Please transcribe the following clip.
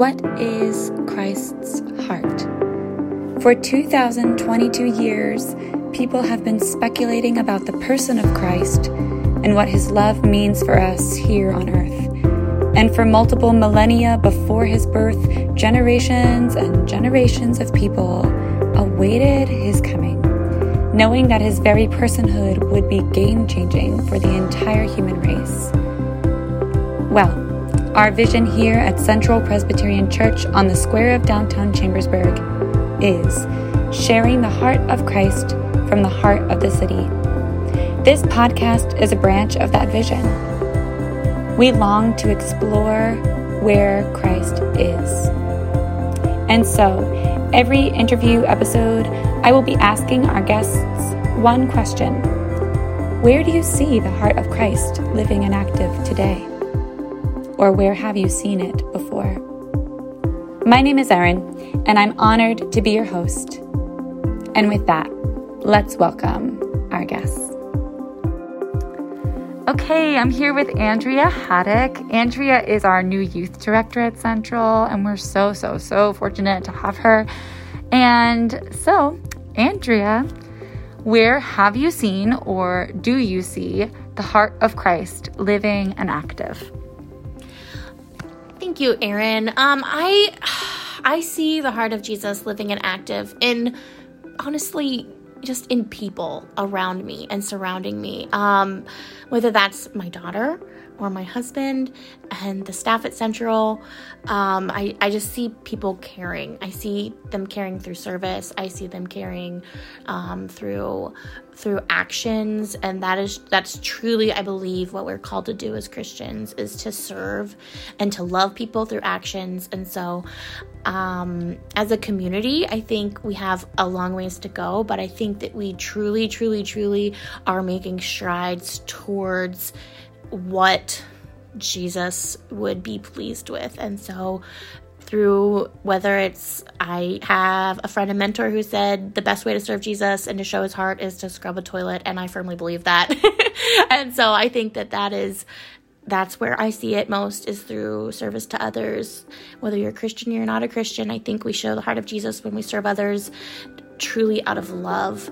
What is Christ's heart? For 2022 years, people have been speculating about the person of Christ and what his love means for us here on earth. And for multiple millennia before his birth, generations and generations of people awaited his coming, knowing that his very personhood would be game changing for the entire human race. Well, our vision here at Central Presbyterian Church on the square of downtown Chambersburg is sharing the heart of Christ from the heart of the city. This podcast is a branch of that vision. We long to explore where Christ is. And so, every interview episode, I will be asking our guests one question Where do you see the heart of Christ living and active today? Or where have you seen it before? My name is Erin, and I'm honored to be your host. And with that, let's welcome our guests. Okay, I'm here with Andrea Hadik. Andrea is our new youth director at Central, and we're so, so, so fortunate to have her. And so, Andrea, where have you seen or do you see the heart of Christ living and active? Thank you, Erin. Um, I I see the heart of Jesus living and active in honestly just in people around me and surrounding me. Um, whether that's my daughter or my husband and the staff at Central. Um, I, I just see people caring. I see them caring through service. I see them caring um, through through actions, and that is that's truly, I believe, what we're called to do as Christians is to serve and to love people through actions. And so, um, as a community, I think we have a long ways to go, but I think that we truly, truly, truly are making strides towards what Jesus would be pleased with. And so, through whether it's I have a friend and mentor who said the best way to serve Jesus and to show his heart is to scrub a toilet, and I firmly believe that. and so, I think that that is. That's where I see it most is through service to others. Whether you're a Christian or you're not a Christian, I think we show the heart of Jesus when we serve others truly out of love.